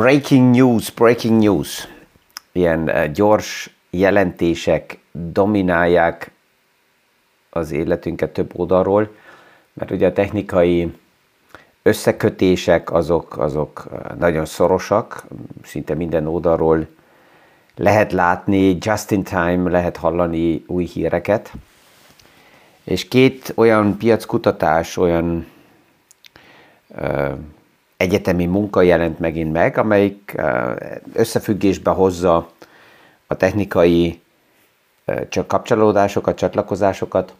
breaking news, breaking news. Ilyen gyors jelentések dominálják az életünket több oldalról, mert ugye a technikai összekötések azok, azok nagyon szorosak, szinte minden oldalról lehet látni, just in time lehet hallani új híreket. És két olyan piackutatás, olyan ö, egyetemi munka jelent megint meg, amelyik összefüggésbe hozza a technikai csak kapcsolódásokat, csatlakozásokat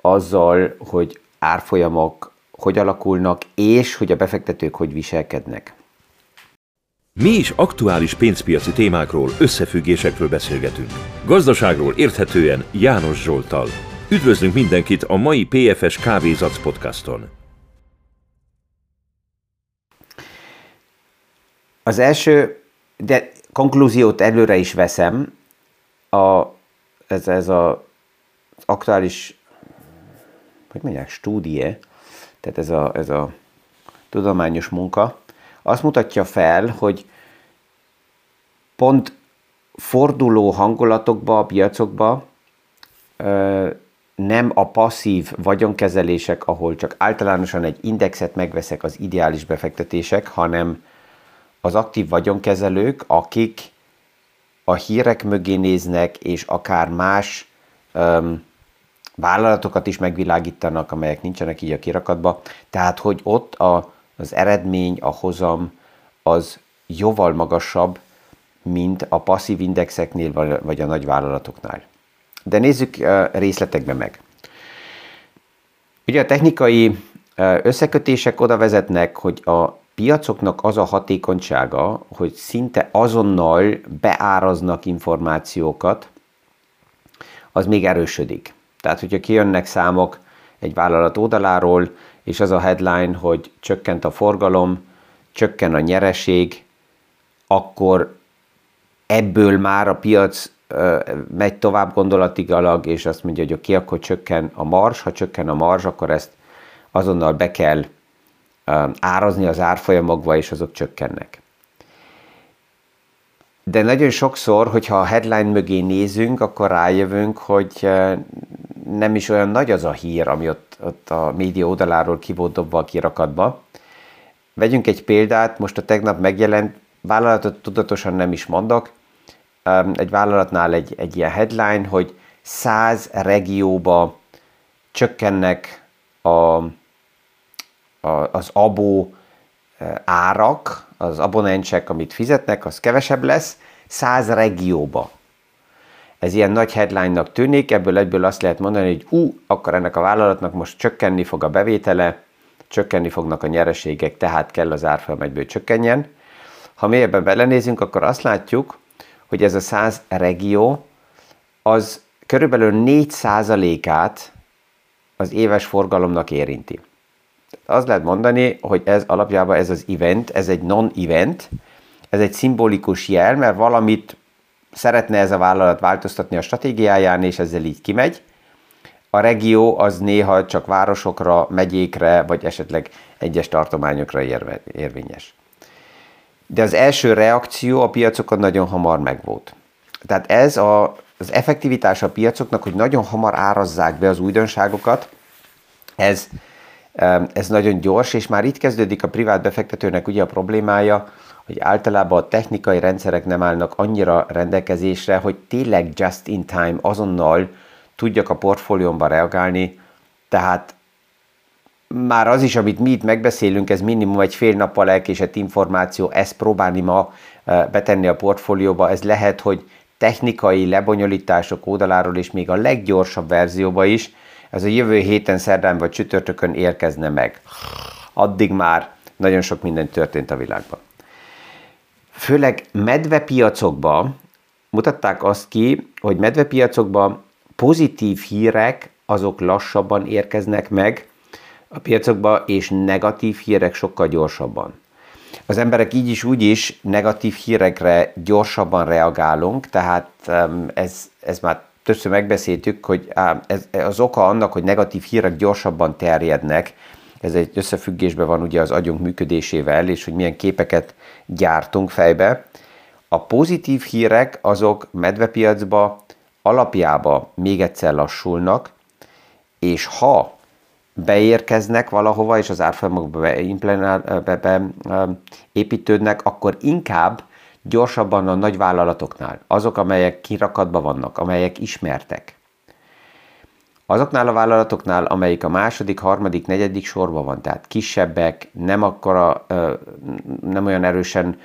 azzal, hogy árfolyamok hogy alakulnak, és hogy a befektetők hogy viselkednek. Mi is aktuális pénzpiaci témákról, összefüggésekről beszélgetünk. Gazdaságról érthetően János Zsoltal. Üdvözlünk mindenkit a mai PFS Kávézac podcaston. Az első, de konklúziót előre is veszem, a, ez, ez a, aktuális, hogy mondják, stúdie, tehát ez a, ez a tudományos munka, azt mutatja fel, hogy pont forduló hangulatokba, a piacokba nem a passzív vagyonkezelések, ahol csak általánosan egy indexet megveszek az ideális befektetések, hanem az aktív vagyonkezelők, akik a hírek mögé néznek, és akár más um, vállalatokat is megvilágítanak, amelyek nincsenek így a kirakatba. Tehát, hogy ott a, az eredmény, a hozam az jóval magasabb, mint a passzív indexeknél vagy a nagy vállalatoknál. De nézzük részletekbe meg. Ugye a technikai összekötések oda vezetnek, hogy a piacoknak az a hatékonysága, hogy szinte azonnal beáraznak információkat, az még erősödik. Tehát, hogyha kijönnek számok egy vállalat oldaláról, és az a headline, hogy csökkent a forgalom, csökken a nyereség, akkor ebből már a piac megy tovább gondolatigalag, és azt mondja, hogy oké, akkor csökken a mars, ha csökken a mars, akkor ezt azonnal be kell árazni az árfolyamokba, és azok csökkennek. De nagyon sokszor, hogyha a headline mögé nézünk, akkor rájövünk, hogy nem is olyan nagy az a hír, ami ott, ott a média oldaláról ki volt dobva a kirakatba. Vegyünk egy példát, most a tegnap megjelent, vállalatot tudatosan nem is mondok, egy vállalatnál egy, egy ilyen headline, hogy 100 regióba csökkennek a, az abó árak, az abonensek, amit fizetnek, az kevesebb lesz, 100 regióba. Ez ilyen nagy headline-nak tűnik, ebből egyből azt lehet mondani, hogy ú, akkor ennek a vállalatnak most csökkenni fog a bevétele, csökkenni fognak a nyereségek, tehát kell az árfolyam egyből csökkenjen. Ha mélyebben belenézünk, akkor azt látjuk, hogy ez a 100 regió, az körülbelül 4%-át az éves forgalomnak érinti. Az lehet mondani, hogy ez alapjában ez az event, ez egy non-event, ez egy szimbolikus jel, mert valamit szeretne ez a vállalat változtatni a stratégiáján, és ezzel így kimegy. A regió az néha csak városokra, megyékre, vagy esetleg egyes tartományokra érvényes de az első reakció a piacokon nagyon hamar megvolt. Tehát ez a, az effektivitás a piacoknak, hogy nagyon hamar árazzák be az újdonságokat, ez, ez nagyon gyors, és már itt kezdődik a privát befektetőnek ugye a problémája, hogy általában a technikai rendszerek nem állnak annyira rendelkezésre, hogy tényleg just in time, azonnal tudjak a portfóliómba reagálni, tehát már az is, amit mi itt megbeszélünk, ez minimum egy fél nappal elkésett információ, ezt próbálni ma betenni a portfólióba, ez lehet, hogy technikai lebonyolítások oldaláról és még a leggyorsabb verzióba is, ez a jövő héten szerdán vagy csütörtökön érkezne meg. Addig már nagyon sok minden történt a világban. Főleg medvepiacokban mutatták azt ki, hogy medvepiacokban pozitív hírek azok lassabban érkeznek meg, a piacokba, és negatív hírek sokkal gyorsabban. Az emberek így is úgy is negatív hírekre gyorsabban reagálunk, tehát ez, ez már többször megbeszéltük, hogy ez az oka annak, hogy negatív hírek gyorsabban terjednek, ez egy összefüggésben van ugye az agyunk működésével, és hogy milyen képeket gyártunk fejbe. A pozitív hírek azok medvepiacba alapjába még egyszer lassulnak, és ha beérkeznek valahova, és az árfolyamokba be, be, be, építődnek, akkor inkább gyorsabban a nagy vállalatoknál, azok, amelyek kirakatban vannak, amelyek ismertek. Azoknál a vállalatoknál, amelyik a második, harmadik, negyedik sorban van, tehát kisebbek, nem akkora, nem olyan erősen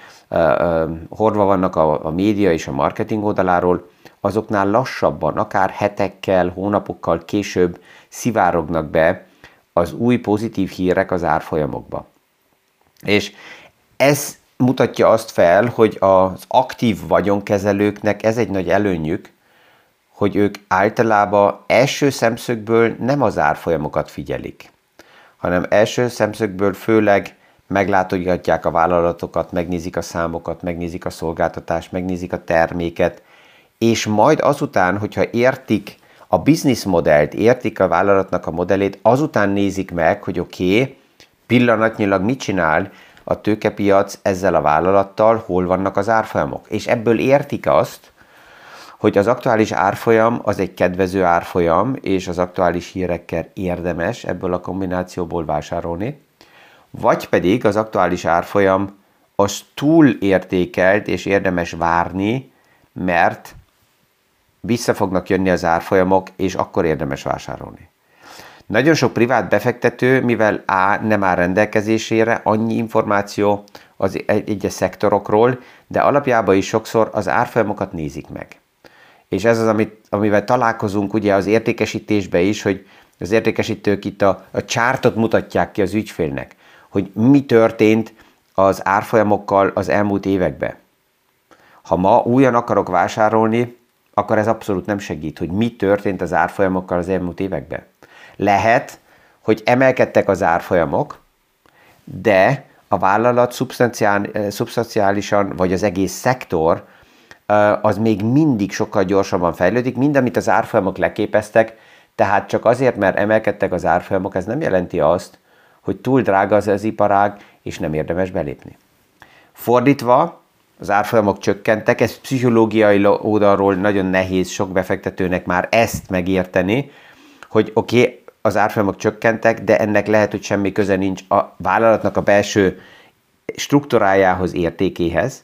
hordva vannak a, a média és a marketing oldaláról, azoknál lassabban, akár hetekkel, hónapokkal később szivárognak be az új pozitív hírek az árfolyamokba. És ez mutatja azt fel, hogy az aktív vagyonkezelőknek ez egy nagy előnyük, hogy ők általában első szemszögből nem az árfolyamokat figyelik, hanem első szemszögből főleg meglátogatják a vállalatokat, megnézik a számokat, megnézik a szolgáltatást, megnézik a terméket, és majd azután, hogyha értik a business modellt, értik a vállalatnak a modellét, azután nézik meg, hogy oké, okay, pillanatnyilag mit csinál a tőkepiac ezzel a vállalattal, hol vannak az árfolyamok. És ebből értik azt, hogy az aktuális árfolyam az egy kedvező árfolyam, és az aktuális hírekkel érdemes ebből a kombinációból vásárolni, vagy pedig az aktuális árfolyam az túl értékelt, és érdemes várni, mert vissza fognak jönni az árfolyamok, és akkor érdemes vásárolni. Nagyon sok privát befektető, mivel A nem áll rendelkezésére annyi információ az egyes szektorokról, de alapjában is sokszor az árfolyamokat nézik meg. És ez az, amit, amivel találkozunk ugye az értékesítésbe is, hogy az értékesítők itt a, a csártot mutatják ki az ügyfélnek, hogy mi történt az árfolyamokkal az elmúlt években. Ha ma újan akarok vásárolni, akkor ez abszolút nem segít, hogy mi történt az árfolyamokkal az elmúlt években. Lehet, hogy emelkedtek az árfolyamok, de a vállalat szubstanciálisan, vagy az egész szektor az még mindig sokkal gyorsabban fejlődik, mind amit az árfolyamok leképeztek, tehát csak azért, mert emelkedtek az árfolyamok, ez nem jelenti azt, hogy túl drága az az iparág, és nem érdemes belépni. Fordítva, az árfolyamok csökkentek, ez pszichológiai oldalról nagyon nehéz sok befektetőnek már ezt megérteni, hogy oké, okay, az árfolyamok csökkentek, de ennek lehet, hogy semmi köze nincs a vállalatnak a belső struktúrájához, értékéhez,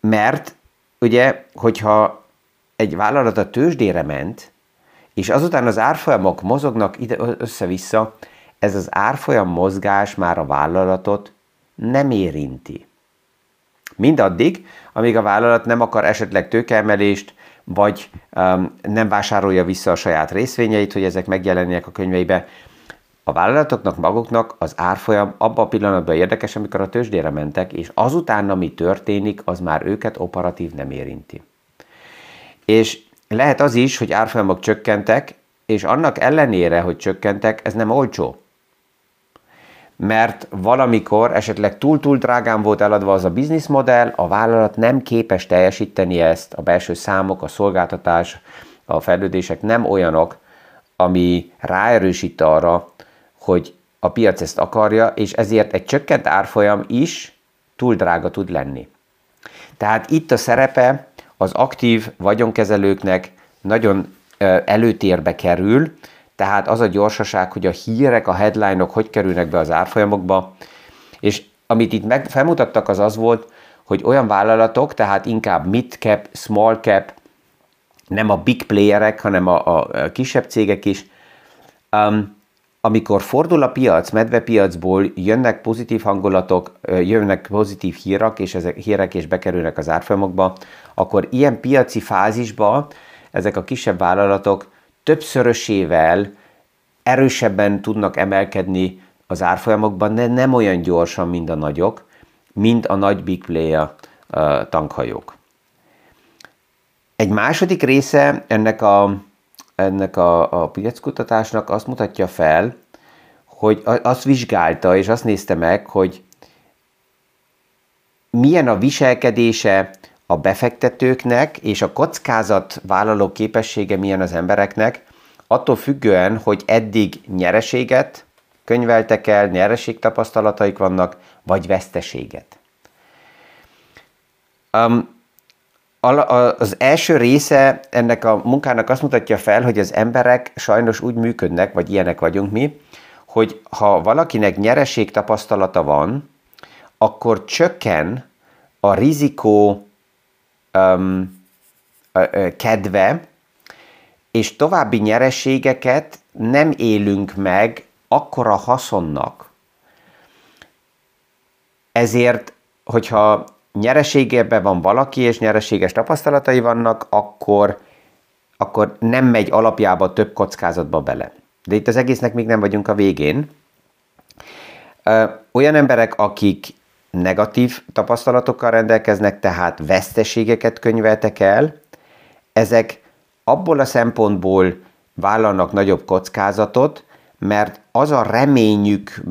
mert ugye, hogyha egy vállalat a tőzsdére ment, és azután az árfolyamok mozognak ide össze-vissza, ez az árfolyam mozgás már a vállalatot nem érinti. Mindaddig, amíg a vállalat nem akar esetleg tőkeemelést, vagy um, nem vásárolja vissza a saját részvényeit, hogy ezek megjelenjenek a könyveibe. A vállalatoknak maguknak az árfolyam abban a pillanatban érdekes, amikor a tőzsdére mentek, és azután, ami történik, az már őket operatív nem érinti. És lehet az is, hogy árfolyamok csökkentek, és annak ellenére, hogy csökkentek, ez nem olcsó mert valamikor esetleg túl-túl drágán volt eladva az a bizniszmodell, a vállalat nem képes teljesíteni ezt, a belső számok, a szolgáltatás, a fejlődések nem olyanok, ami ráerősít arra, hogy a piac ezt akarja, és ezért egy csökkent árfolyam is túl drága tud lenni. Tehát itt a szerepe az aktív vagyonkezelőknek nagyon előtérbe kerül, tehát az a gyorsaság, hogy a hírek, a headline-ok hogy kerülnek be az árfolyamokba, és amit itt meg felmutattak az az volt, hogy olyan vállalatok, tehát inkább mid cap, small cap, nem a big playerek, hanem a, a kisebb cégek is, um, amikor fordul a piac, medvepiacból jönnek pozitív hangulatok, jönnek pozitív hírek, és ezek hírek és bekerülnek az árfolyamokba, akkor ilyen piaci fázisba ezek a kisebb vállalatok többszörösével erősebben tudnak emelkedni az árfolyamokban, de nem olyan gyorsan, mint a nagyok, mint a nagy big player tankhajók. Egy második része ennek a, ennek a, a piackutatásnak azt mutatja fel, hogy azt vizsgálta, és azt nézte meg, hogy milyen a viselkedése a befektetőknek, és a kockázat vállaló képessége milyen az embereknek, attól függően, hogy eddig nyereséget könyveltek el, nyereség tapasztalataik vannak, vagy veszteséget. Um, az első része ennek a munkának azt mutatja fel, hogy az emberek sajnos úgy működnek, vagy ilyenek vagyunk mi, hogy ha valakinek nyereség tapasztalata van, akkor csökken a rizikó um, kedve, és további nyereségeket nem élünk meg akkora haszonnak. Ezért, hogyha nyereségében van valaki, és nyereséges tapasztalatai vannak, akkor, akkor nem megy alapjába több kockázatba bele. De itt az egésznek még nem vagyunk a végén. Olyan emberek, akik negatív tapasztalatokkal rendelkeznek, tehát veszteségeket könyveltek el, ezek abból a szempontból vállalnak nagyobb kockázatot, mert az a reményük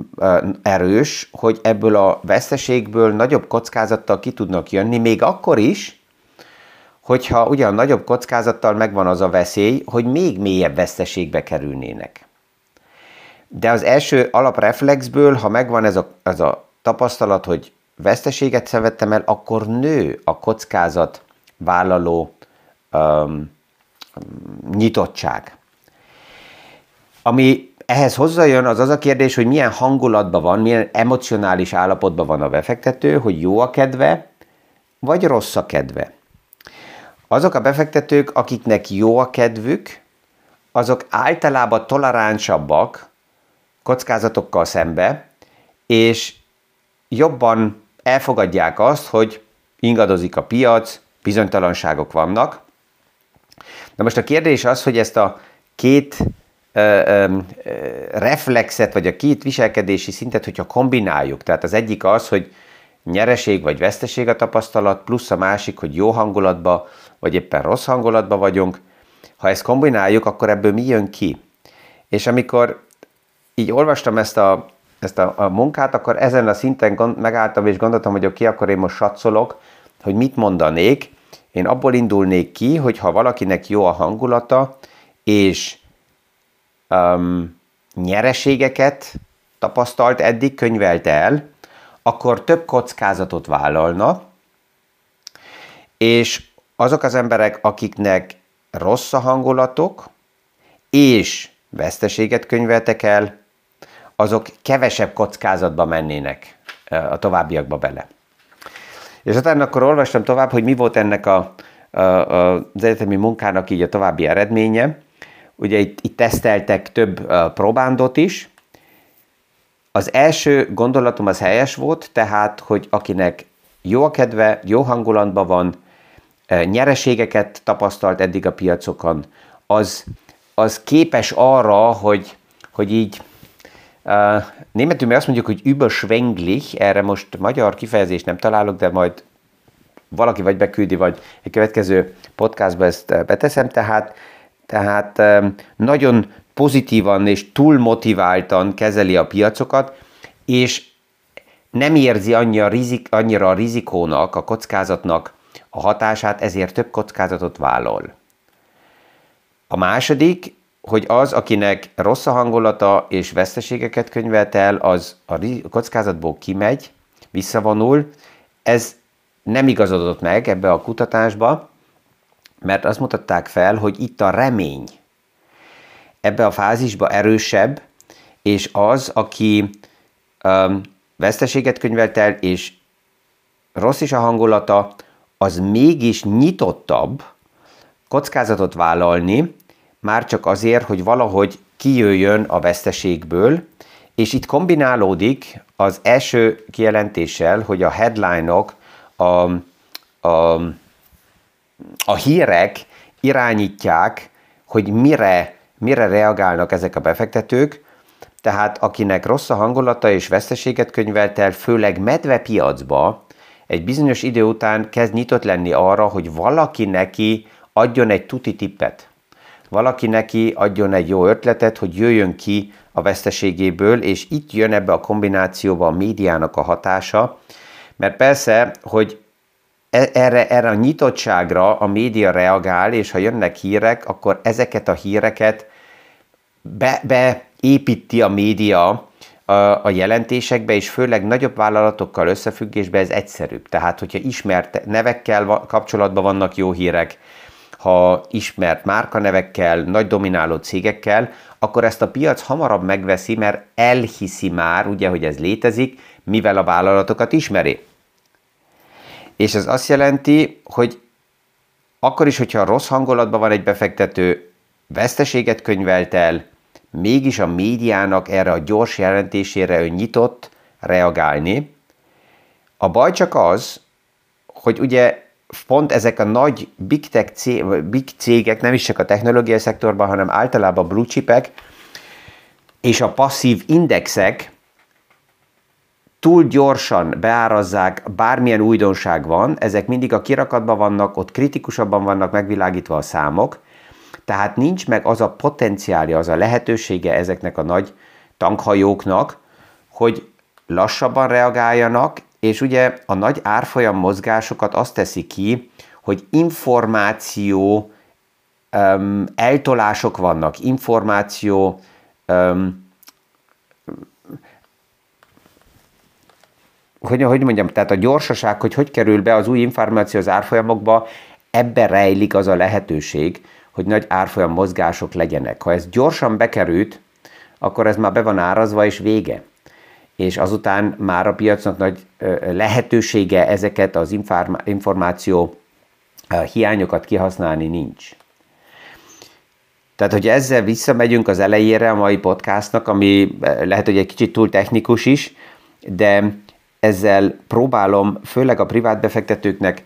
erős, hogy ebből a veszteségből nagyobb kockázattal ki tudnak jönni, még akkor is, hogyha ugyan nagyobb kockázattal megvan az a veszély, hogy még mélyebb veszteségbe kerülnének. De az első alapreflexből, ha megvan ez a, ez a tapasztalat, hogy veszteséget szenvedtem el, akkor nő a kockázat vállaló um, nyitottság. Ami ehhez hozzájön az az a kérdés, hogy milyen hangulatban van, milyen emocionális állapotban van a befektető, hogy jó a kedve, vagy rossz a kedve. Azok a befektetők, akiknek jó a kedvük, azok általában toleránsabbak kockázatokkal szembe, és jobban elfogadják azt, hogy ingadozik a piac, bizonytalanságok vannak. Na most a kérdés az, hogy ezt a két ö, ö, reflexet, vagy a két viselkedési szintet, hogyha kombináljuk, tehát az egyik az, hogy nyereség vagy veszteség a tapasztalat, plusz a másik, hogy jó hangulatba, vagy éppen rossz hangulatba vagyunk, ha ezt kombináljuk, akkor ebből mi jön ki? És amikor így olvastam ezt a, ezt a, a munkát, akkor ezen a szinten gond, megálltam és gondoltam, hogy oké, akkor én most satszolok, hogy mit mondanék. Én abból indulnék ki, hogy ha valakinek jó a hangulata, és um, nyereségeket tapasztalt eddig, könyvelt el, akkor több kockázatot vállalna, és azok az emberek, akiknek rossz a hangulatok, és veszteséget könyveltek el, azok kevesebb kockázatba mennének a továbbiakba bele. És utána akkor olvastam tovább, hogy mi volt ennek a, a, a, az egyetemi munkának így a további eredménye. Ugye itt, itt teszteltek több próbándot is. Az első gondolatom az helyes volt, tehát, hogy akinek jó a kedve, jó hangulatban van, nyereségeket tapasztalt eddig a piacokon, az, az képes arra, hogy, hogy így németül mi azt mondjuk, hogy überschwänglich, erre most magyar kifejezést nem találok, de majd valaki vagy beküldi, vagy egy következő podcastba ezt beteszem, tehát, tehát nagyon pozitívan és túl motiváltan kezeli a piacokat, és nem érzi annyira, rizik, annyira a rizikónak, a kockázatnak a hatását, ezért több kockázatot vállal. A második, hogy az, akinek rossz a hangulata és veszteségeket könyvelt el, az a kockázatból kimegy, visszavonul. Ez nem igazodott meg ebbe a kutatásba, mert azt mutatták fel, hogy itt a remény ebbe a fázisba erősebb, és az, aki um, veszteséget könyvelt el, és rossz is a hangulata, az mégis nyitottabb kockázatot vállalni, már csak azért, hogy valahogy kijöjjön a veszteségből, és itt kombinálódik az első kijelentéssel, hogy a headline-ok, a, a, a hírek irányítják, hogy mire, mire reagálnak ezek a befektetők, tehát akinek rossz a hangulata és veszteséget könyvelt el, főleg medvepiacba, egy bizonyos idő után kezd nyitott lenni arra, hogy valaki neki adjon egy tuti tippet valaki neki adjon egy jó ötletet, hogy jöjjön ki a veszteségéből, és itt jön ebbe a kombinációba a médiának a hatása, mert persze, hogy e- erre, erre a nyitottságra a média reagál, és ha jönnek hírek, akkor ezeket a híreket be, beépíti a média a jelentésekbe, és főleg nagyobb vállalatokkal összefüggésbe ez egyszerűbb. Tehát, hogyha ismert nevekkel kapcsolatban vannak jó hírek, ha ismert márkanevekkel, nagy domináló cégekkel, akkor ezt a piac hamarabb megveszi, mert elhiszi már, ugye, hogy ez létezik, mivel a vállalatokat ismeri. És ez azt jelenti, hogy akkor is, hogyha rossz hangulatban van egy befektető, veszteséget könyvelt el, mégis a médiának erre a gyors jelentésére ő nyitott reagálni. A baj csak az, hogy ugye pont ezek a nagy big tech big cégek, nem is csak a technológiai szektorban, hanem általában blue chipek, és a passzív indexek túl gyorsan beárazzák, bármilyen újdonság van, ezek mindig a kirakatban vannak, ott kritikusabban vannak megvilágítva a számok, tehát nincs meg az a potenciálja, az a lehetősége ezeknek a nagy tankhajóknak, hogy lassabban reagáljanak, és ugye a nagy árfolyam mozgásokat azt teszi ki, hogy információ um, eltolások vannak, információ um, hogy, hogy mondjam, tehát a gyorsaság, hogy hogy kerül be az új információ az árfolyamokba, ebbe rejlik az a lehetőség, hogy nagy árfolyam mozgások legyenek. Ha ez gyorsan bekerült, akkor ez már be van árazva, és vége. És azután már a piacnak nagy lehetősége ezeket az információ hiányokat kihasználni nincs. Tehát, hogy ezzel visszamegyünk az elejére a mai podcastnak, ami lehet, hogy egy kicsit túl technikus is, de ezzel próbálom főleg a privát befektetőknek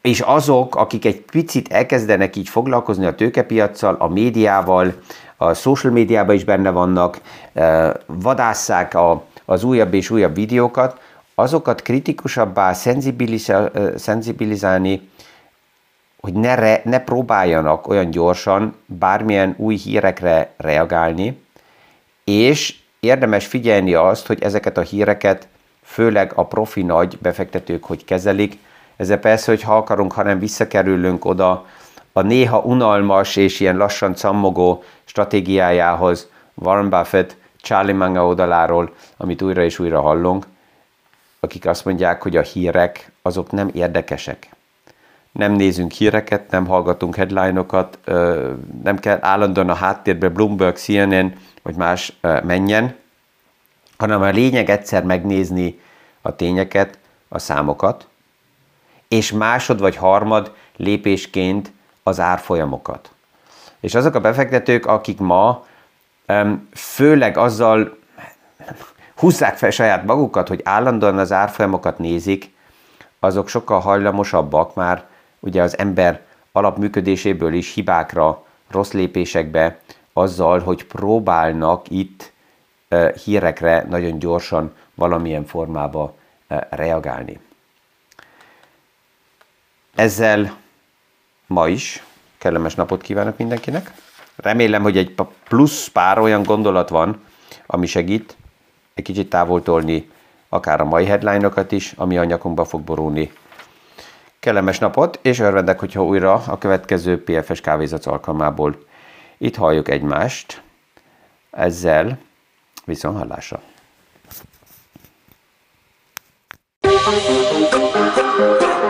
és azok, akik egy picit elkezdenek így foglalkozni a tőkepiacsal, a médiával, a social médiában is benne vannak, vadásszák a, az újabb és újabb videókat, azokat kritikusabbá szenzibilizálni, hogy ne, re, ne próbáljanak olyan gyorsan bármilyen új hírekre reagálni, és érdemes figyelni azt, hogy ezeket a híreket főleg a profi nagy befektetők hogy kezelik, ezzel persze, hogy ha akarunk, hanem visszakerülünk oda a néha unalmas és ilyen lassan cammogó stratégiájához Warren Buffett, Charlie Manga oldaláról, amit újra és újra hallunk, akik azt mondják, hogy a hírek azok nem érdekesek. Nem nézünk híreket, nem hallgatunk headline-okat, nem kell állandóan a háttérbe Bloomberg, CNN vagy más menjen, hanem a lényeg egyszer megnézni a tényeket, a számokat, és másod vagy harmad lépésként az árfolyamokat. És azok a befektetők, akik ma főleg azzal húzzák fel saját magukat, hogy állandóan az árfolyamokat nézik, azok sokkal hajlamosabbak már ugye az ember alapműködéséből is hibákra, rossz lépésekbe, azzal, hogy próbálnak itt hírekre nagyon gyorsan valamilyen formába reagálni. Ezzel ma is kellemes napot kívánok mindenkinek. Remélem, hogy egy plusz pár olyan gondolat van, ami segít egy kicsit távoltolni akár a mai headline-okat is, ami a nyakunkba fog borulni. Kellemes napot, és örvendek, hogyha újra a következő PFS kávézat alkalmából itt halljuk egymást. Ezzel viszont hallásra. Thank you.